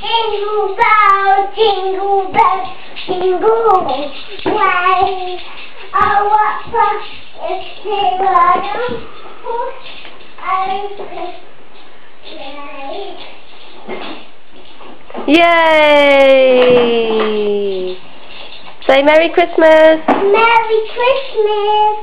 Jingle bells, jingle bells, jingle way. Oh, what fun it is to ride on open sleigh. Yay! Say Merry Christmas. Merry Christmas!